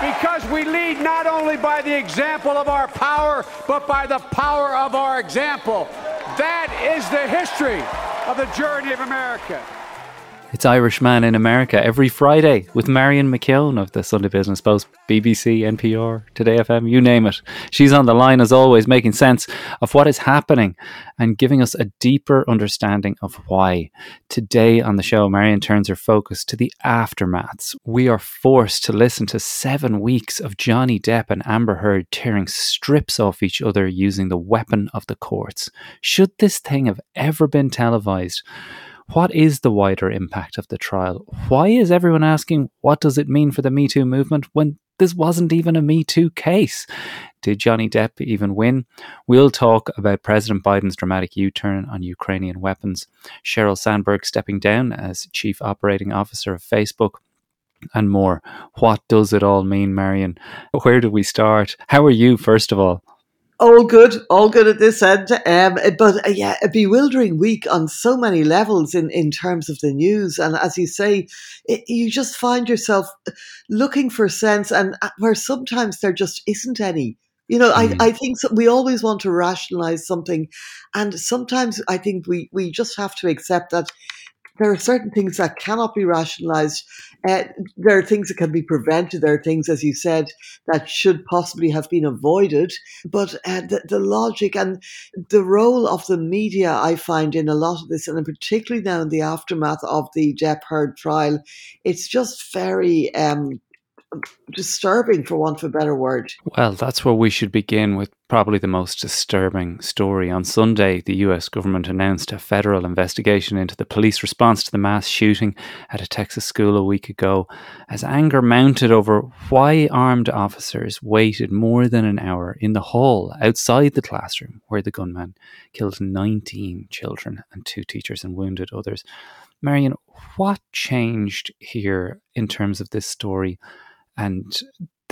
because we lead not only by the example of our power, but by the power of our example. That is the history of the journey of America. It's Irishman in America every Friday with Marion McKeone of the Sunday Business Post, BBC, NPR, Today FM, you name it. She's on the line as always, making sense of what is happening and giving us a deeper understanding of why. Today on the show, Marion turns her focus to the aftermaths. We are forced to listen to seven weeks of Johnny Depp and Amber Heard tearing strips off each other using the weapon of the courts. Should this thing have ever been televised? What is the wider impact of the trial? Why is everyone asking what does it mean for the Me Too movement when this wasn't even a Me Too case? Did Johnny Depp even win? We'll talk about President Biden's dramatic U turn on Ukrainian weapons, Sheryl Sandberg stepping down as Chief Operating Officer of Facebook, and more. What does it all mean, Marion? Where do we start? How are you, first of all? All good, all good at this end. Um, but uh, yeah, a bewildering week on so many levels in, in terms of the news. And as you say, it, you just find yourself looking for sense, and uh, where sometimes there just isn't any. You know, mm. I, I think so, we always want to rationalize something. And sometimes I think we, we just have to accept that there are certain things that cannot be rationalized. Uh, there are things that can be prevented. There are things, as you said, that should possibly have been avoided. But uh, the, the, logic and the role of the media, I find, in a lot of this, and particularly now in the aftermath of the Depp Heard trial, it's just very um, disturbing, for want of a better word. Well, that's where we should begin with probably the most disturbing story. On Sunday, the US government announced a federal investigation into the police response to the mass shooting at a Texas school a week ago, as anger mounted over why armed officers waited more than an hour in the hall outside the classroom where the gunman killed 19 children and two teachers and wounded others. Marion, what changed here in terms of this story? and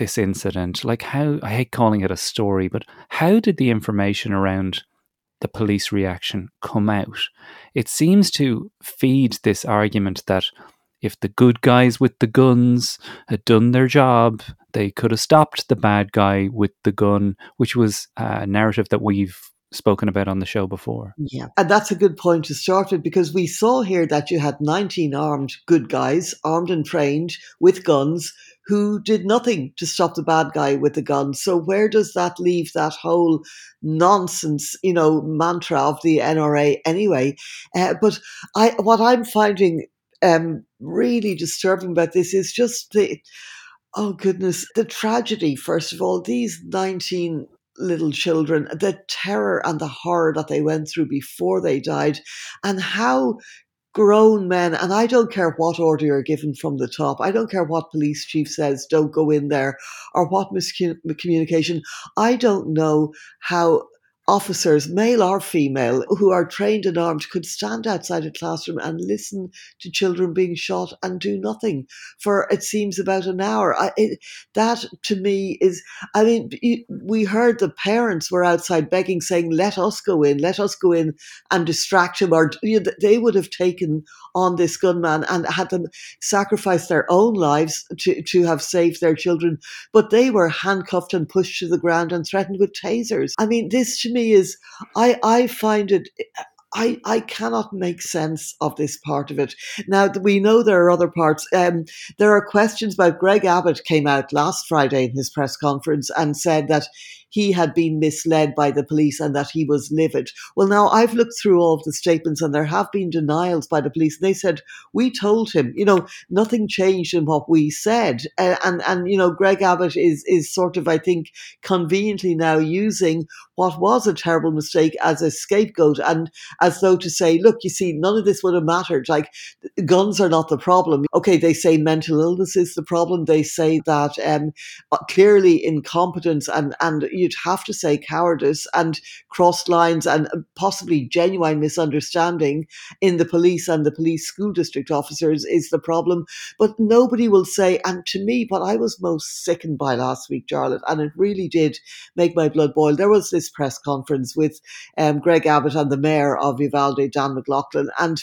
this incident like how i hate calling it a story but how did the information around the police reaction come out it seems to feed this argument that if the good guys with the guns had done their job they could have stopped the bad guy with the gun which was a narrative that we've spoken about on the show before. Yeah, and that's a good point to start with because we saw here that you had 19 armed good guys, armed and trained with guns, who did nothing to stop the bad guy with the gun. So where does that leave that whole nonsense, you know, mantra of the NRA anyway? Uh, but I, what I'm finding um, really disturbing about this is just the, oh goodness, the tragedy. First of all, these 19 little children, the terror and the horror that they went through before they died, and how grown men, and I don't care what order you're given from the top. I don't care what police chief says, don't go in there, or what miscommunication. I don't know how officers, male or female, who are trained and armed could stand outside a classroom and listen to children being shot and do nothing for it seems about an hour. I, it, that to me is, I mean, we heard the parents were outside begging, saying, "Let us go in, let us go in and distract him," or you know, they would have taken on this gunman and had them sacrifice their own lives to to have saved their children, but they were handcuffed and pushed to the ground and threatened with tasers. I mean, this to me is I I find it I, I cannot make sense of this part of it. Now, we know there are other parts. Um, there are questions about Greg Abbott came out last Friday in his press conference and said that he had been misled by the police and that he was livid. Well, now I've looked through all of the statements and there have been denials by the police. They said, we told him, you know, nothing changed in what we said. Uh, and, and, you know, Greg Abbott is, is sort of, I think, conveniently now using what was a terrible mistake as a scapegoat and as though to say, look, you see, none of this would have mattered. Like, guns are not the problem. Okay, they say mental illness is the problem. They say that um, clearly incompetence and, and you'd have to say cowardice and crossed lines and possibly genuine misunderstanding in the police and the police school district officers is the problem. But nobody will say, and to me, what I was most sickened by last week, Jarlath, and it really did make my blood boil, there was this press conference with um, Greg Abbott and the mayor of Uvalde, Don McLaughlin, and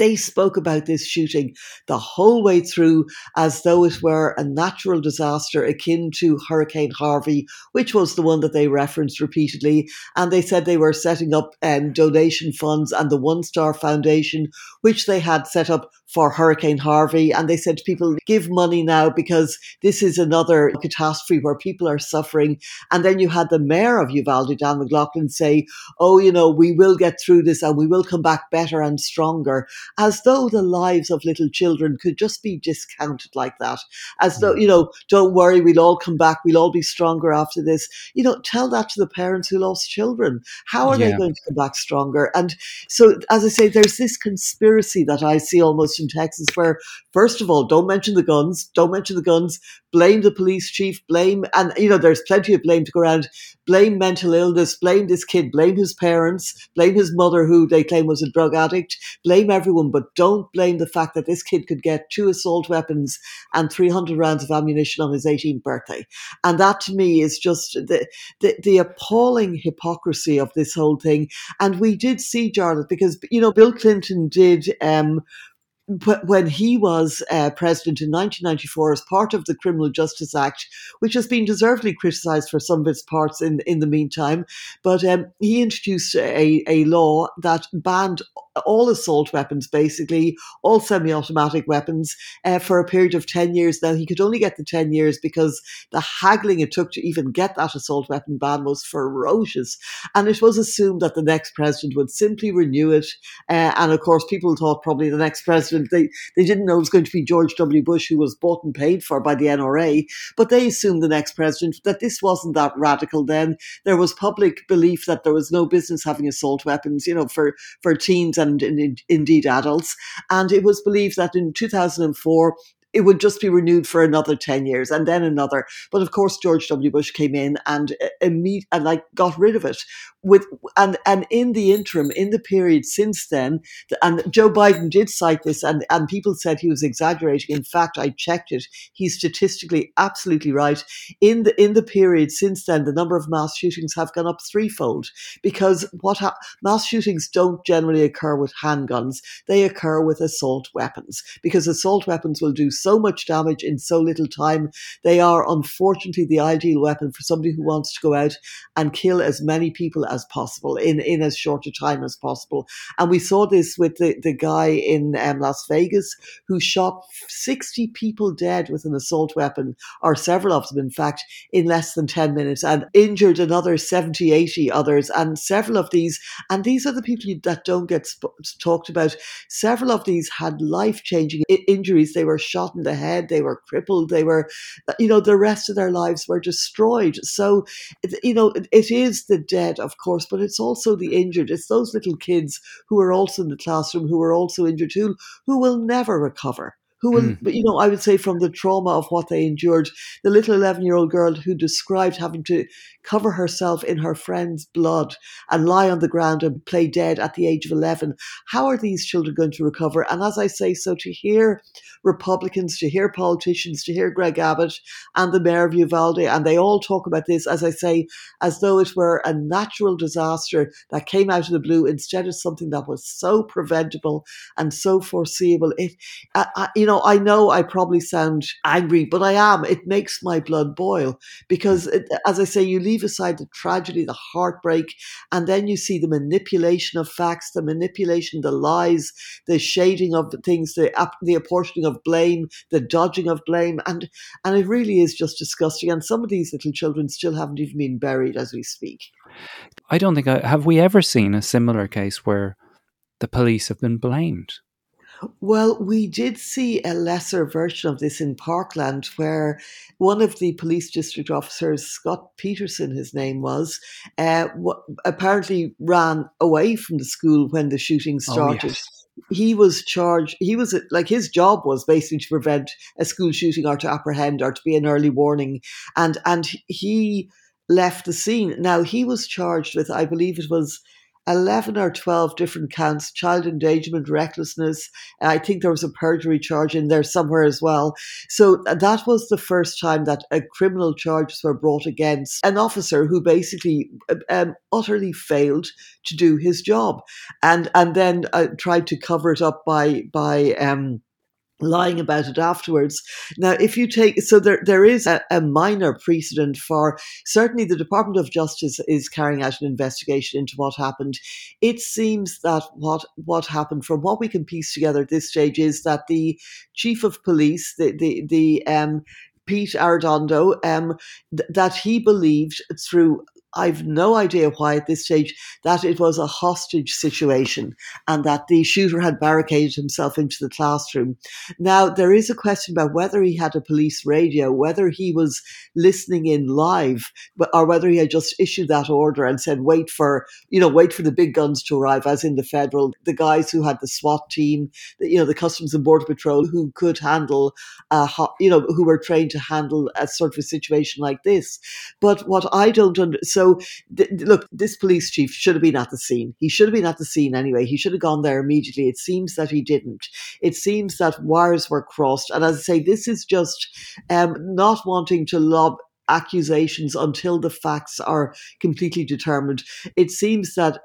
they spoke about this shooting the whole way through as though it were a natural disaster akin to Hurricane Harvey, which was the one that they referenced repeatedly. And they said they were setting up um, donation funds and the One Star Foundation, which they had set up for Hurricane Harvey. And they said to people, give money now because this is another catastrophe where people are suffering. And then you had the mayor of Uvalde, Don McLaughlin, say, oh, you know, we will get through this and we will come back better and stronger as though the lives of little children could just be discounted like that. As though, mm. you know, don't worry, we'll all come back, we'll all be stronger after this. You know, tell that to the parents who lost children. How are yeah. they going to come back stronger? And so, as I say, there's this conspiracy that I see almost in Texas where, first of all, don't mention the guns, don't mention the guns, blame the police chief, blame, and, you know, there's plenty of blame to go around, blame mental illness, blame this kid, blame his parents, blame his mother, who they claim was a drug addict, blame everyone, but don't blame the fact that this kid could get two assault weapons and 300 rounds of ammunition on his 18th birthday. And that to me is just the, the, the appalling hypocrisy of this whole thing. And we did see, Jarlath, because, you know, Bill Clinton did um, when he was uh, president in 1994 as part of the Criminal Justice Act, which has been deservedly criticised for some of its parts in, in the meantime, but um, he introduced a, a law that banned all assault weapons, basically, all semi automatic weapons, uh, for a period of 10 years. Now, he could only get the 10 years because the haggling it took to even get that assault weapon ban was ferocious. And it was assumed that the next president would simply renew it. Uh, and of course, people thought probably the next president, they, they didn't know it was going to be George W. Bush, who was bought and paid for by the NRA, but they assumed the next president that this wasn't that radical then. There was public belief that there was no business having assault weapons, you know, for, for teens and in, indeed adults. And it was believed that in 2004, it would just be renewed for another 10 years and then another. But of course, George W. Bush came in and, uh, imme- and like got rid of it with, and, and in the interim, in the period since then, and Joe Biden did cite this and, and people said he was exaggerating. In fact, I checked it. He's statistically absolutely right. In the, in the period since then, the number of mass shootings have gone up threefold because what ha- mass shootings don't generally occur with handguns. They occur with assault weapons because assault weapons will do so much damage in so little time. They are unfortunately the ideal weapon for somebody who wants to go out and kill as many people as possible in, in as short a time as possible. And we saw this with the, the guy in um, Las Vegas who shot 60 people dead with an assault weapon, or several of them, in fact, in less than 10 minutes, and injured another 70, 80 others. And several of these, and these are the people that don't get sp- talked about, several of these had life changing injuries. They were shot shot in the head, they were crippled, they were, uh, you know, the rest of their lives were destroyed. So, you know, it is the dead, of course, but it's also the injured. It's those little kids who are also in the classroom, who are also injured too, who will never recover who will, mm. you know, I would say from the trauma of what they endured. The little 11 year old girl who described having to cover herself in her friend's blood and lie on the ground and play dead at the age of 11. How are these children going to recover? And as I say, so to hear Republicans, to hear politicians, to hear Greg Abbott and the mayor of Uvalde, and they all talk about this, as I say, as though it were a natural disaster that came out of the blue instead of something that was so preventable and so foreseeable. It, I, I, you know, I know I probably sound angry, but I am. It makes my blood boil because, mm. it, as I say, you leave aside the tragedy, the heartbreak, and then you see the manipulation of facts, the manipulation, the lies, the shading of things, the the apportioning of blame, the dodging of blame, and and it really is just disgusting. And some of these little children still haven't even been buried as we speak. I don't think I, have we ever seen a similar case where the police have been blamed. Well, we did see a lesser version of this in Parkland, where one of the police district officers, Scott Peterson, his name was, uh, w- apparently ran away from the school when the shooting started. Oh, yes. He was charged, he was like his job was basically to prevent a school shooting or to apprehend or to be an early warning. And, and he left the scene. Now, he was charged with, I believe it was 11 or 12 different counts child endangerment, recklessness. I think there was a perjury charge in there somewhere as well. So uh, that was the first time that a criminal charges were brought against an officer who basically uh, um, utterly failed to do his job and, and then uh, tried to cover it up by, by, um, lying about it afterwards. Now, if you take, so there, there is a, a, minor precedent for certainly the Department of Justice is carrying out an investigation into what happened. It seems that what, what happened from what we can piece together at this stage is that the chief of police, the, the, the, um, Pete Arredondo, um, th- that he believed through I've no idea why at this stage that it was a hostage situation and that the shooter had barricaded himself into the classroom. Now, there is a question about whether he had a police radio, whether he was listening in live, or whether he had just issued that order and said, wait for, you know, wait for the big guns to arrive, as in the federal, the guys who had the SWAT team, you know, the Customs and Border Patrol who could handle, uh, you know, who were trained to handle a sort of a situation like this. But what I don't understand, so, th- look, this police chief should have been at the scene. He should have been at the scene anyway. He should have gone there immediately. It seems that he didn't. It seems that wires were crossed. And as I say, this is just um, not wanting to lob accusations until the facts are completely determined. It seems that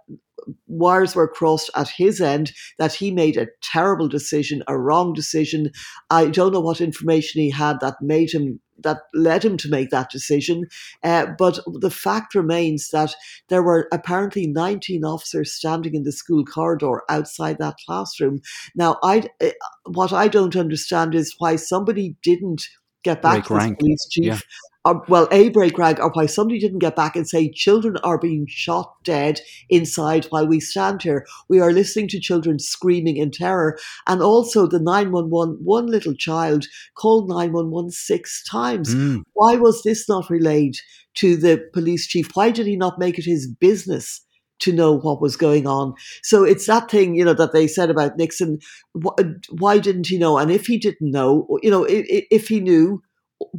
wires were crossed at his end, that he made a terrible decision, a wrong decision. I don't know what information he had that made him that led him to make that decision. Uh, but the fact remains that there were apparently 19 officers standing in the school corridor outside that classroom. Now, I uh, what I don't understand is why somebody didn't get back Break to the police chief yeah or, well, a break rag, or why somebody didn't get back and say children are being shot dead inside while we stand here. We are listening to children screaming in terror. And also the 911, one little child called 911 six times. Mm. Why was this not relayed to the police chief? Why did he not make it his business? to know what was going on. So it's that thing, you know, that they said about Nixon. Why didn't he know? And if he didn't know, you know, if he knew,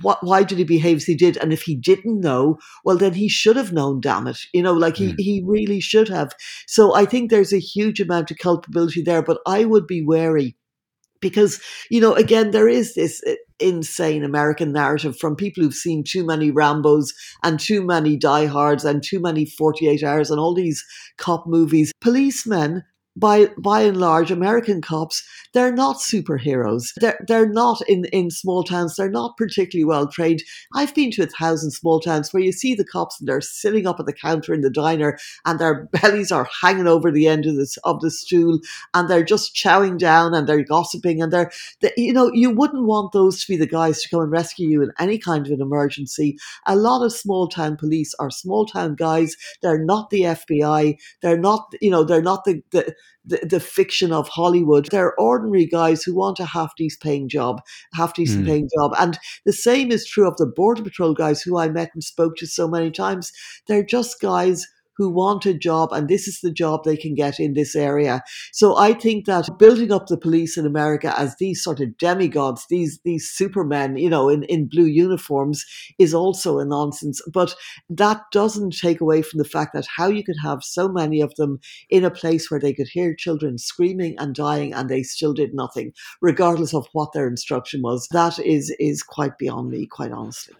what, why did he behave as he did? And if he didn't know, well, then he should have known, damn it. You know, like he, mm. he really should have. So I think there's a huge amount of culpability there, but I would be wary because, you know, again, there is this uh, insane American narrative from people who've seen too many Rambos and too many diehards and too many 48 hours and all these cop movies. Policemen by by and large, American cops, they're not superheroes. They're they're not in, in small towns, they're not particularly well trained. I've been to a thousand small towns where you see the cops and they're sitting up at the counter in the diner and their bellies are hanging over the end of this of the stool and they're just chowing down and they're gossiping and they're they, you know, you wouldn't want those to be the guys to come and rescue you in any kind of an emergency. A lot of small town police are small town guys. They're not the FBI. They're not, you know, they're not the, the the, the fiction of Hollywood. They're ordinary guys who want a half decent paying job, half decent mm. paying job. And the same is true of the Border Patrol guys who I met and spoke to so many times. They're just guys who want a job and this is the job they can get in this area. So I think that building up the police in America as these sort of demigods, these these supermen, you know, in, in blue uniforms is also a nonsense. But that doesn't take away from the fact that how you could have so many of them in a place where they could hear children screaming and dying and they still did nothing, regardless of what their instruction was. That is is quite beyond me, quite honestly.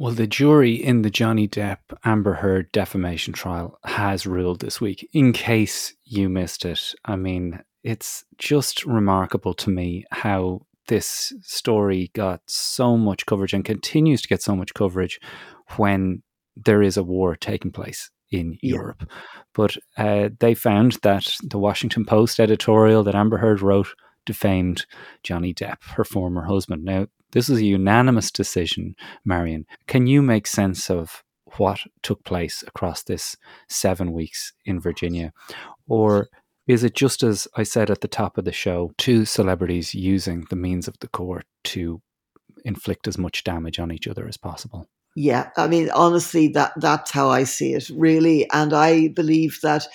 Well, the jury in the Johnny Depp Amber Heard defamation trial has ruled this week. In case you missed it, I mean, it's just remarkable to me how this story got so much coverage and continues to get so much coverage when there is a war taking place in yeah. Europe. But uh, they found that the Washington Post editorial that Amber Heard wrote defamed Johnny Depp, her former husband. Now, this is a unanimous decision, Marion. Can you make sense of what took place across this seven weeks in Virginia? Or is it just as I said at the top of the show, two celebrities using the means of the court to inflict as much damage on each other as possible? Yeah, I mean, honestly, that that's how I see it, really. And I believe that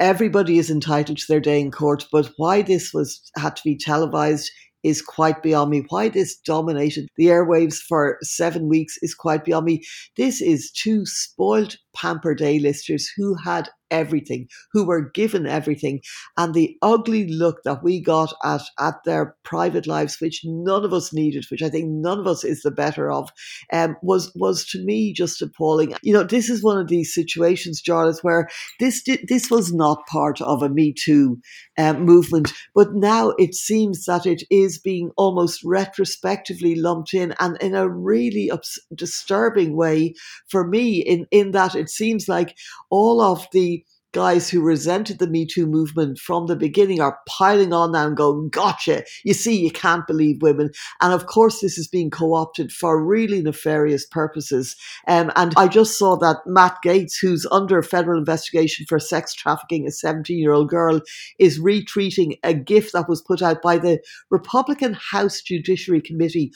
everybody is entitled to their day in court. But why this was had to be televised is quite beyond me. Why this dominated the airwaves for seven weeks is quite beyond me. This is two spoiled, pampered A-listers who had everything, who were given everything. And the ugly look that we got at, at their private lives, which none of us needed, which I think none of us is the better of, um, was, was to me just appalling. You know, this is one of these situations, Jarlath, where this, this was not part of a Me Too um, movement, but now it seems that it is being almost retrospectively lumped in and in a really ups- disturbing way for me in, in that it seems like all of the guys who resented the Me Too movement from the beginning are piling on now and going, gotcha. You see, you can't believe women. And of course, this is being co opted for really nefarious purposes. Um, and I just saw that Matt Gaetz, who's under federal investigation for sex trafficking a 17 year old girl, is retweeting a GIF that was put out by the Republican House Judiciary Committee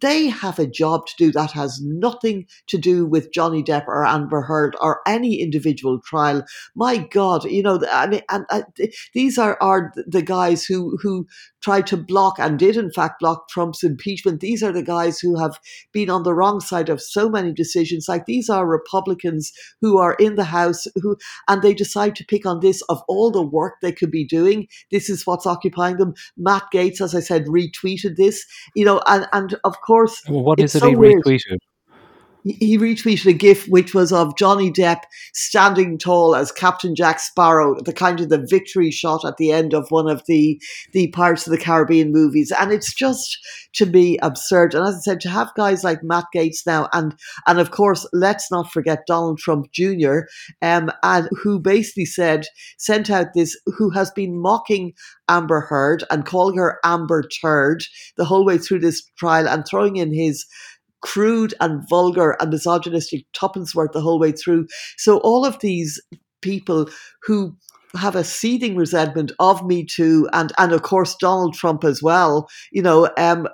they have a job to do that has nothing to do with Johnny Depp or Amber Heard or any individual trial. My God, you know, I mean, and, and uh, these are, are the guys who, who tried to block and did in fact block Trump's impeachment. These are the guys who have been on the wrong side of so many decisions. Like these are Republicans who are in the House who, and they decide to pick on this of all the work they could be doing. This is what's occupying them. Matt Gaetz, as I said, retweeted this, you know, and, and of course, well, what is it so he retweeted? Weird he retweeted a gif which was of Johnny Depp standing tall as Captain Jack Sparrow, the kind of the victory shot at the end of one of the the Pirates of the Caribbean movies, and it's just to me absurd. And as I said, to have guys like Matt Gaetz now, and and of course, let's not forget Donald Trump Jr., um, and who basically said sent out this, who has been mocking Amber Heard and calling her Amber Turd the whole way through this trial, and throwing in his crude and vulgar and misogynistic tuppence worth the whole way through. So all of these people who have a seething resentment of Me Too and and of course Donald Trump as well. You know, um,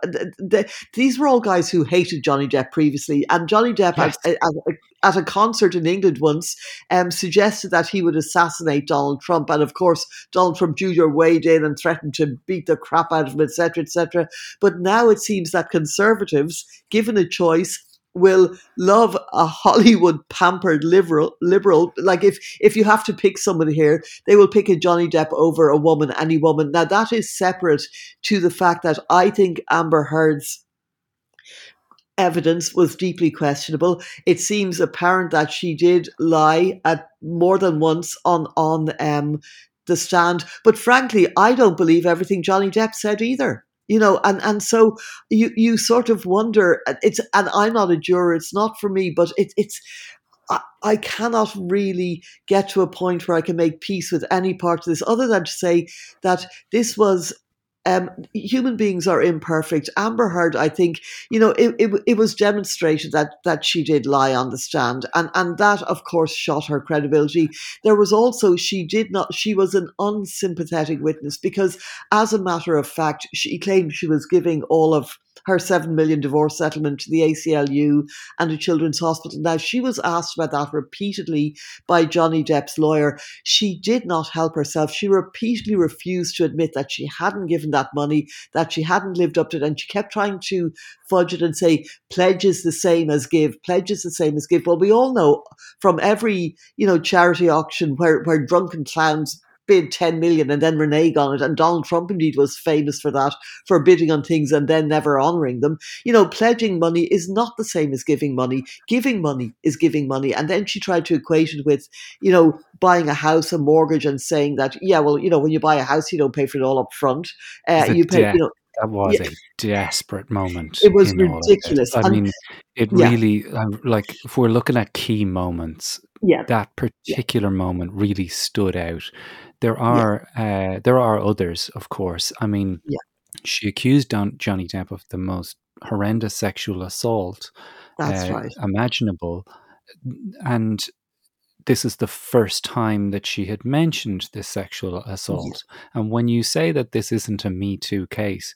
these were all guys who hated Johnny Depp previously, and Johnny Depp yes. at, at, at, a concert in England once um, suggested that he would assassinate Donald Trump, and of course Donald Trump Jr. weighed in and threatened to beat the crap out of him, etc., etc. But now it seems that conservatives, given a choice, will love a Hollywood pampered liberal liberal. Like if if you have to pick someone here, they will pick a Johnny Depp over a woman, any woman. Now that is separate to the fact that I think Amber Heard's evidence was deeply questionable. It seems apparent that she did lie at more than once on on um, the stand. But frankly, I don't believe everything Johnny Depp said either you know and and so you you sort of wonder uh, it's and i'm not a juror it's not for me but it, it's I, I cannot really get to a point where I can make peace with any part of this other than to say that this was um, human beings are imperfect. Amber Heard, I think, you know, it, it, it, was demonstrated that that she did lie on the stand, and and that, of course, shot her credibility. There was also she did not. She was an unsympathetic witness because, as a matter of fact, she claimed she was giving all of her 7 million divorce settlement to the ACLU and a children's hospital. Now, she was asked about that repeatedly by Johnny Depp's lawyer. She did not help herself. She repeatedly refused to admit that she hadn't given that money, that she hadn't lived up to it, and she kept trying to fudge it and say, pledge is the same as give, pledge is the same as give. Well, we all know from every, you know, charity auction where, where drunken clowns bid 10 million and then renege on it. And Donald Trump indeed was famous for that, for bidding on things and then never honouring them. You know, pledging money is not the same as giving money. Giving money is giving money. And then she tried to equate it with, you know, buying a house, a mortgage, and saying that, yeah, well, you know, when you buy a house, you don't pay for it all up front. Uh, you pay, debt. you know, that was Yeah. a desperate moment. It was in all of this. ridiculous. I And- mean, it Yeah. really, um, like, if we're looking at key moments, yeah, that particular moment really stood out. There are uh, there are others, of course. I mean, Yeah. she accused Don, Johnny Depp of the most horrendous sexual assault that's uh, right. imaginable, and this is the first time that she had mentioned this sexual assault. And when you say that this isn't a Me Too case,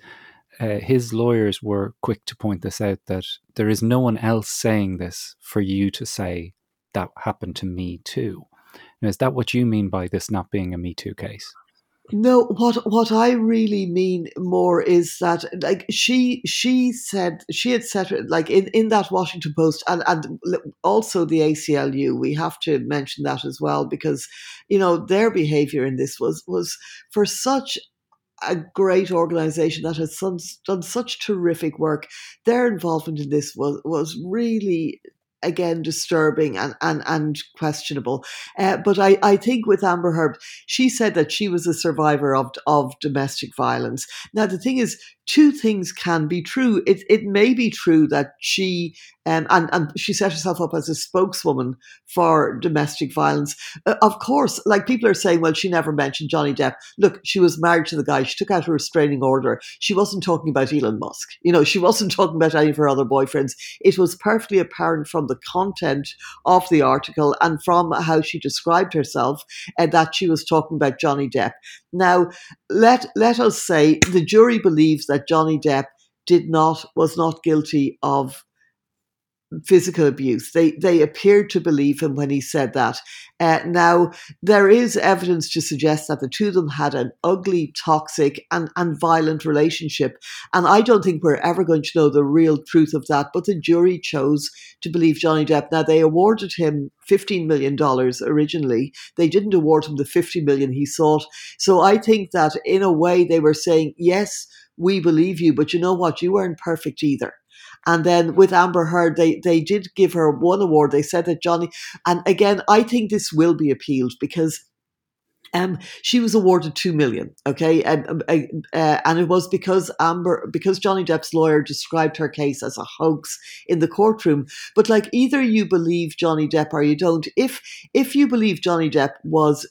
uh, his lawyers were quick to point this out that there is no one else saying this for you to say that happened to me too. Is that what you mean by this not being a Me Too case? No, what what I really mean more is that like she she said she had said like in, in that Washington Post and and also the ACLU we have to mention that as well because you know their behavior in this was was for such a great organization that has done, done such terrific work their involvement in this was was really again disturbing and and, and questionable. Uh, but I, I think with Amber Heard she said that she was a survivor of of domestic violence. Now the thing is two things can be true. It, it may be true that she um, and, and she set herself up as a spokeswoman for domestic violence. Uh, of course like people are saying well she never mentioned Johnny Depp. Look she was married to the guy. She took out a restraining order. She wasn't talking about Elon Musk. You know she wasn't talking about any of her other boyfriends. It was perfectly apparent from the content of the article and from how she described herself uh, that she was talking about Johnny Depp. Now, let let us say the jury believes that Johnny Depp did not was not guilty of physical abuse. They they appeared to believe him when he said that. Uh, now there is evidence to suggest that the two of them had an ugly, toxic, and and violent relationship, and I don't think we're ever going to know the real truth of that. But the jury chose to believe Johnny Depp. Now they awarded him fifteen million dollars originally. They didn't award him the fifty million he sought. So I think that in a way they were saying yes. We believe you, but you know what? You weren't perfect either. And then with Amber Heard, they, they did give her one award. They said that Johnny, and again, I think this will be appealed because um, she was awarded two million. Okay, and uh, uh, and it was because Amber, because Johnny Depp's lawyer described her case as a hoax in the courtroom. But like either you believe Johnny Depp or you don't. If if you believe Johnny Depp was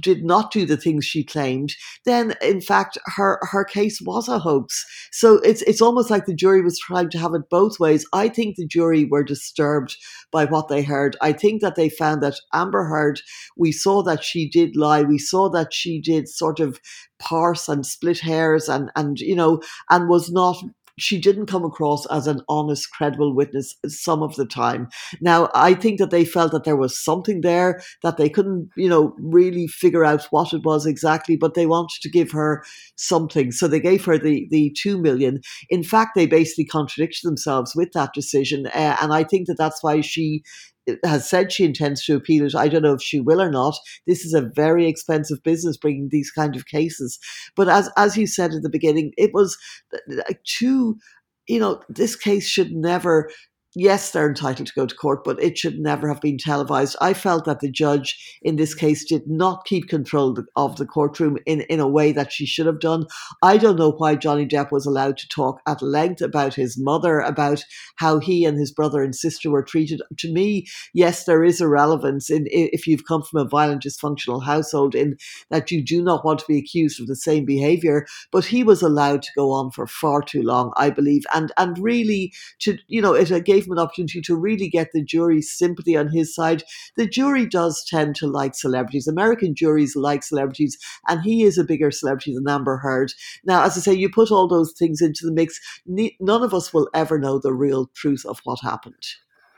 did not do the things she claimed, then in fact her her case was a hoax. So it's it's almost like the jury was trying to have it both ways. I think the jury were disturbed by what they heard. I think that they found that Amber Heard, we saw that she did lie. We saw that she did sort of parse and split hairs and and you know and was not she didn't come across as an honest, credible witness some of the time. Now, I think that they felt that there was something there that they couldn't, you know, really figure out what it was exactly, but they wanted to give her something. So they gave her the, the two million. In fact, they basically contradicted themselves with that decision. Uh, and I think that that's why she has said she intends to appeal it. I don't know if she will or not. This is a very expensive business bringing these kind of cases. But as as you said at the beginning, it was uh, uh, too. You know, this case should never yes, they're entitled to go to court, but it should never have been televised. I felt that the judge in this case did not keep control of the courtroom in, in a way that she should have done. I don't know why Johnny Depp was allowed to talk at length about his mother, about how he and his brother and sister were treated. To me, yes, there is a relevance in if you've come from a violent, dysfunctional household in that you do not want to be accused of the same behavior. But he was allowed to go on for far too long, I believe, and and really to you know it gave him an opportunity to really get the jury's sympathy on his side. The jury does tend to like celebrities. American juries like celebrities, and he is a bigger celebrity than Amber Heard. Now, as I say, you put all those things into the mix, none of us will ever know the real truth of what happened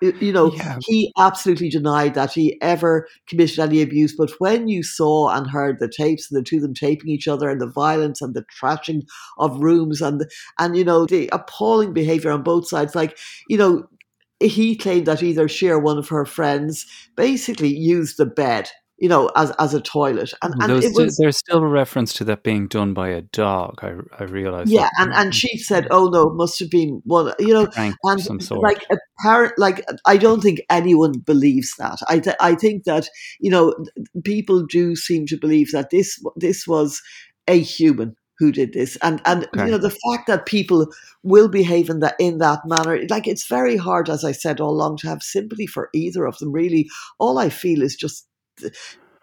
you know, yeah. he absolutely denied that he ever committed any abuse. But when you saw and heard the tapes and the two of them taping each other and the violence and the trashing of rooms and and you know the appalling behavior on both sides, like you know, he claimed that either she or one of her friends basically used the bed you know, as as a toilet. And, and was, there's still a reference to that being done by a dog. I I realized. Yeah, and and she said, "Oh no, it must have been one." You know, and some sort. like apparent, like I don't think anyone believes that. I th- I think that you know people do seem to believe that this this was a human who did this. And and okay. you know the fact that people will behave in that in that manner like it's very hard as i said all along to have sympathy for either of them really. All i feel is just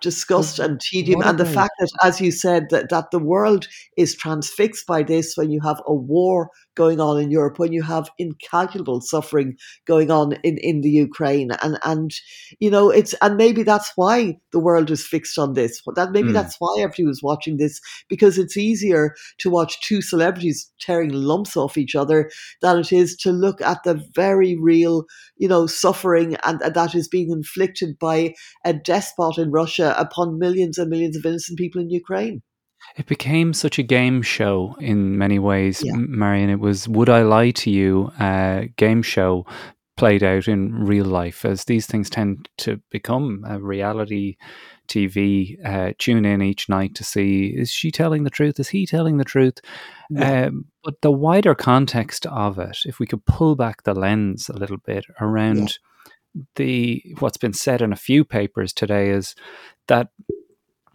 disgust and tedium. and the fact that as you said that, that the world is transfixed by this when you have a war going on in Europe, when you have incalculable suffering going on in, in the Ukraine. And, and, you know, it's, and maybe that's why the world is fixed on this. That maybe mm. that's why everybody was watching this, because it's easier to watch two celebrities tearing lumps off each other than it is to look at the very real, you know, suffering and, and that is being inflicted by a despot in Russia upon millions and millions of innocent people in Ukraine. It became such a game show in many ways, yeah. Marion. It was Would I Lie to You uh, game show played out in real life, as these things tend to become a reality TV. Uh, tune in each night to see is she telling the truth? Is he telling the truth? Yeah. Um, but the wider context of it, if we could pull back the lens a little bit around yeah. the what's been said in a few papers today, is that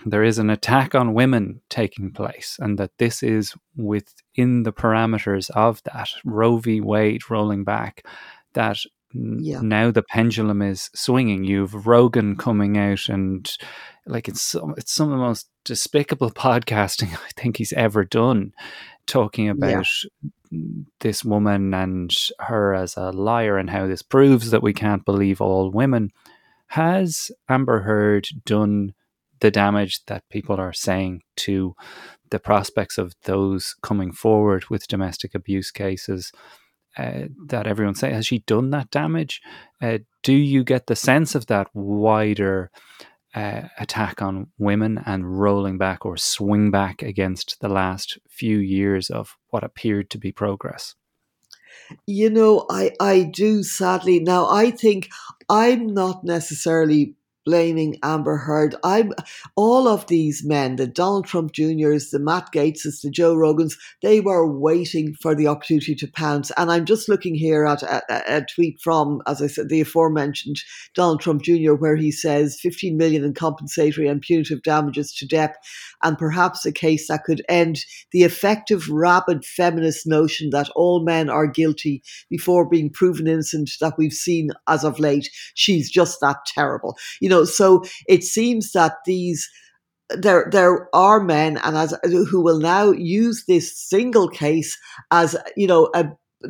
there is an attack on women taking place, and that this is within the parameters of that Roe v. Wade rolling back. That yeah. now the pendulum is swinging. You've Rogan coming out and like it's some, it's some of the most despicable podcasting I think he's ever done, talking about yeah. this woman and her as a liar and how this proves that we can't believe all women. Has Amber Heard done the damage that people are saying to the prospects of those coming forward with domestic abuse cases uh, that everyone say has she done that damage? Uh, do you get the sense of that wider uh, attack on women and rolling back or swing back against the last few years of what appeared to be progress? You know i i do sadly. Now i think i'm not necessarily blaming Amber Heard. I'm all of these men, the Donald Trump Juniors, the Matt Gaetzes, the Joe Rogans, they were waiting for the opportunity to pounce. And I'm just looking here at a, a tweet from, as I said, the aforementioned Donald Trump Jr., where he says 15 million in compensatory and punitive damages to Depp, and perhaps a case that could end the effective, rabid feminist notion that all men are guilty before being proven innocent that we've seen as of late. She's just that terrible. You know, so it seems that these there there are men and as who will now use this single case as you know a,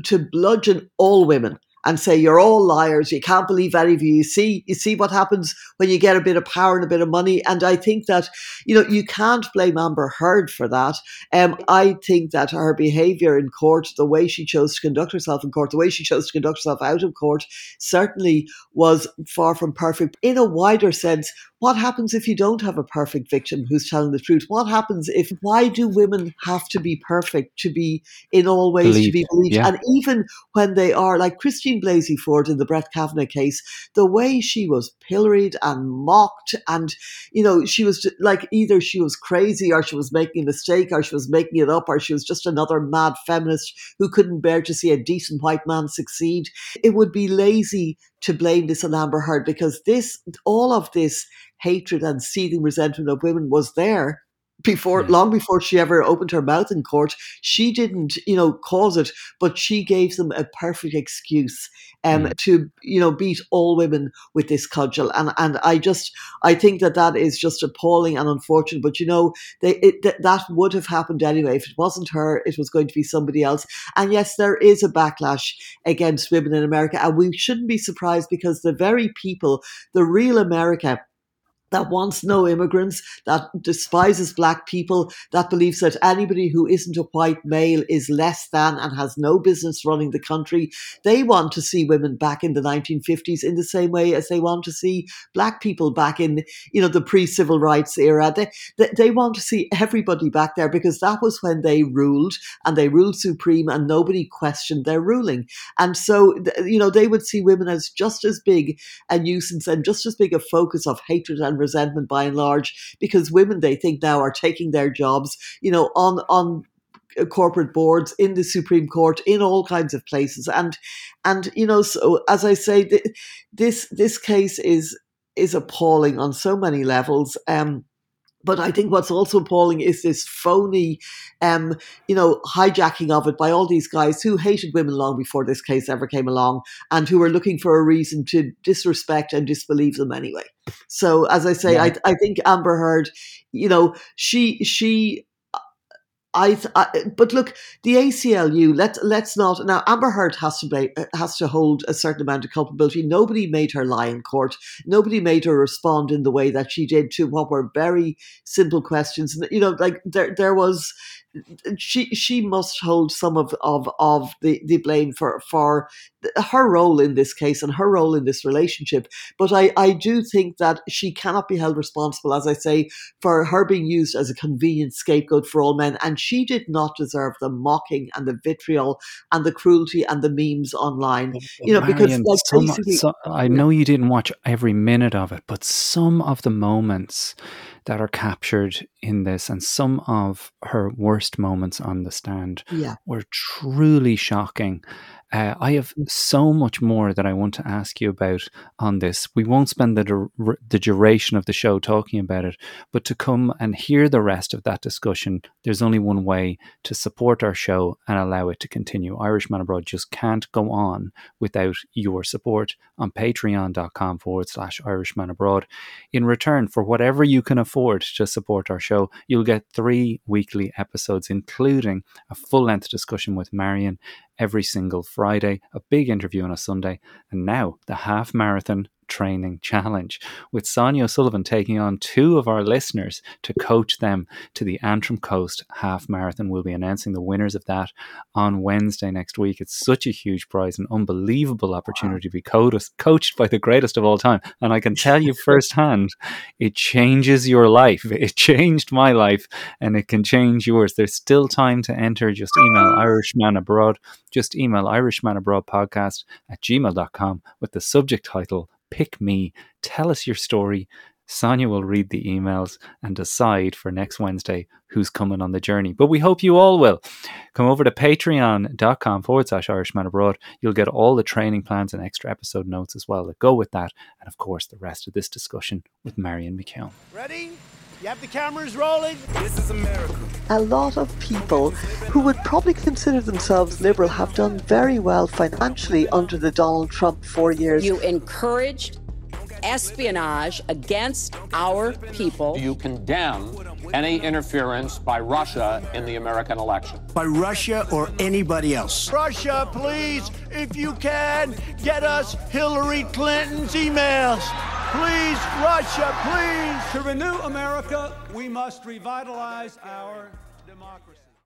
to bludgeon all women and say you're all liars. You can't believe any of you. You see, you see what happens when you get a bit of power and a bit of money. And I think that you know you can't blame Amber Heard for that. Um, I think that her behaviour in court, the way she chose to conduct herself in court, the way she chose to conduct herself out of court, certainly was far from perfect. In a wider sense, what happens if you don't have a perfect victim who's telling the truth? What happens if, why do women have to be perfect to be in all ways Believe. to be believed? Yeah. And even when they are, like Christine Blasey Ford in the Brett Kavanaugh case, the way she was pilloried and mocked, and, you know, she was like either she was crazy or she was making a mistake or she was making it up or she was just another mad feminist who couldn't bear to see a decent white man succeed. It would be lazy to blame this on Amber Heard because this, all of this hatred and seething resentment of women was there before long before she ever opened her mouth in court she didn't you know cause it but she gave them a perfect excuse um, mm. to you know beat all women with this cudgel and and I just I think that that is just appalling and unfortunate but you know they it, th- that would have happened anyway. If it wasn't her it was going to be somebody else. And yes there is a backlash against women in America and we shouldn't be surprised because the very people the real America that wants no immigrants, that despises black people, that believes that anybody who isn't a white male is less than and has no business running the country. They want to see women back in the 1950s in the same way as they want to see black people back in, you know, the pre-civil rights era. They, they, they want to see everybody back there because that was when they ruled and they ruled supreme and nobody questioned their ruling. And so, you know, they would see women as just as big a nuisance and just as big a focus of hatred and resentment by and large because women they think now are taking their jobs, you know, on on uh, corporate boards in the supreme court in all kinds of places. And and you know so as i say th- this this case is is appalling on so many levels. Um but I think what's also appalling is this phony, um, you know, hijacking of it by all these guys who hated women long before this case ever came along and who were looking for a reason to disrespect and disbelieve them anyway. So, as I say, yeah. I, I think Amber Heard, you know, she she I, I, but look, the ACLU. Let let's not now. Amber Heard has to be, uh, has to hold a certain amount of culpability. Nobody made her lie in court. Nobody made her respond in the way that she did to what were very simple questions. You know, like there there was she she must hold some of of of the the blame for for her role in this case and her role in this relationship. But I I do think that she cannot be held responsible, as I say, for her being used as a convenient scapegoat for all men. And she did not deserve the mocking and the vitriol and the cruelty and the memes online. You know, because like, some, so, I know you didn't watch every minute of it, but some of the moments that are captured in this, and some of her worst moments on the stand yeah. were truly shocking. Uh, I have so much more that I want to ask you about on this. We won't spend the, the duration of the show talking about it, but to come and hear the rest of that discussion, there's only one way to support our show and allow it to continue. Irishman Abroad just can't go on without your support on patreon.com forward slash Irishman Abroad. In return, for whatever you can afford to support our show, you'll get three weekly episodes, including a full length discussion with Marion every single Friday, a big interview on a Sunday, and now the half marathon Training Challenge, with Sonia O'Sullivan taking on two of our listeners to coach them to the Antrim Coast Half Marathon. We'll be announcing the winners of that on Wednesday next week. It's such a huge prize, an unbelievable opportunity to be coached by the greatest of all time. And I can tell you firsthand, it changes your life. It changed my life and it can change yours. There's still time to enter. Just email Irishman Abroad. Just email Irishman Abroad podcast at gmail.com with the subject title pick me, tell us your story. Sonia will read the emails and decide for next Wednesday who's coming on the journey. But we hope you all will. Come over to patreon.com forward slash Irishman Abroad. You'll get all the training plans and extra episode notes as well that go with that. And of course, the rest of this discussion with Marion McKeone. Ready? You have the cameras rolling? This is America. A lot of people who would probably consider themselves liberal have done very well financially under the Donald Trump four years. You encouraged espionage against our people. Do you condemn any interference by Russia in the American election? By Russia or anybody else? Russia, please, if you can, get us Hillary Clinton's emails. Please, Russia, please. To renew America, we must revitalize our democracy.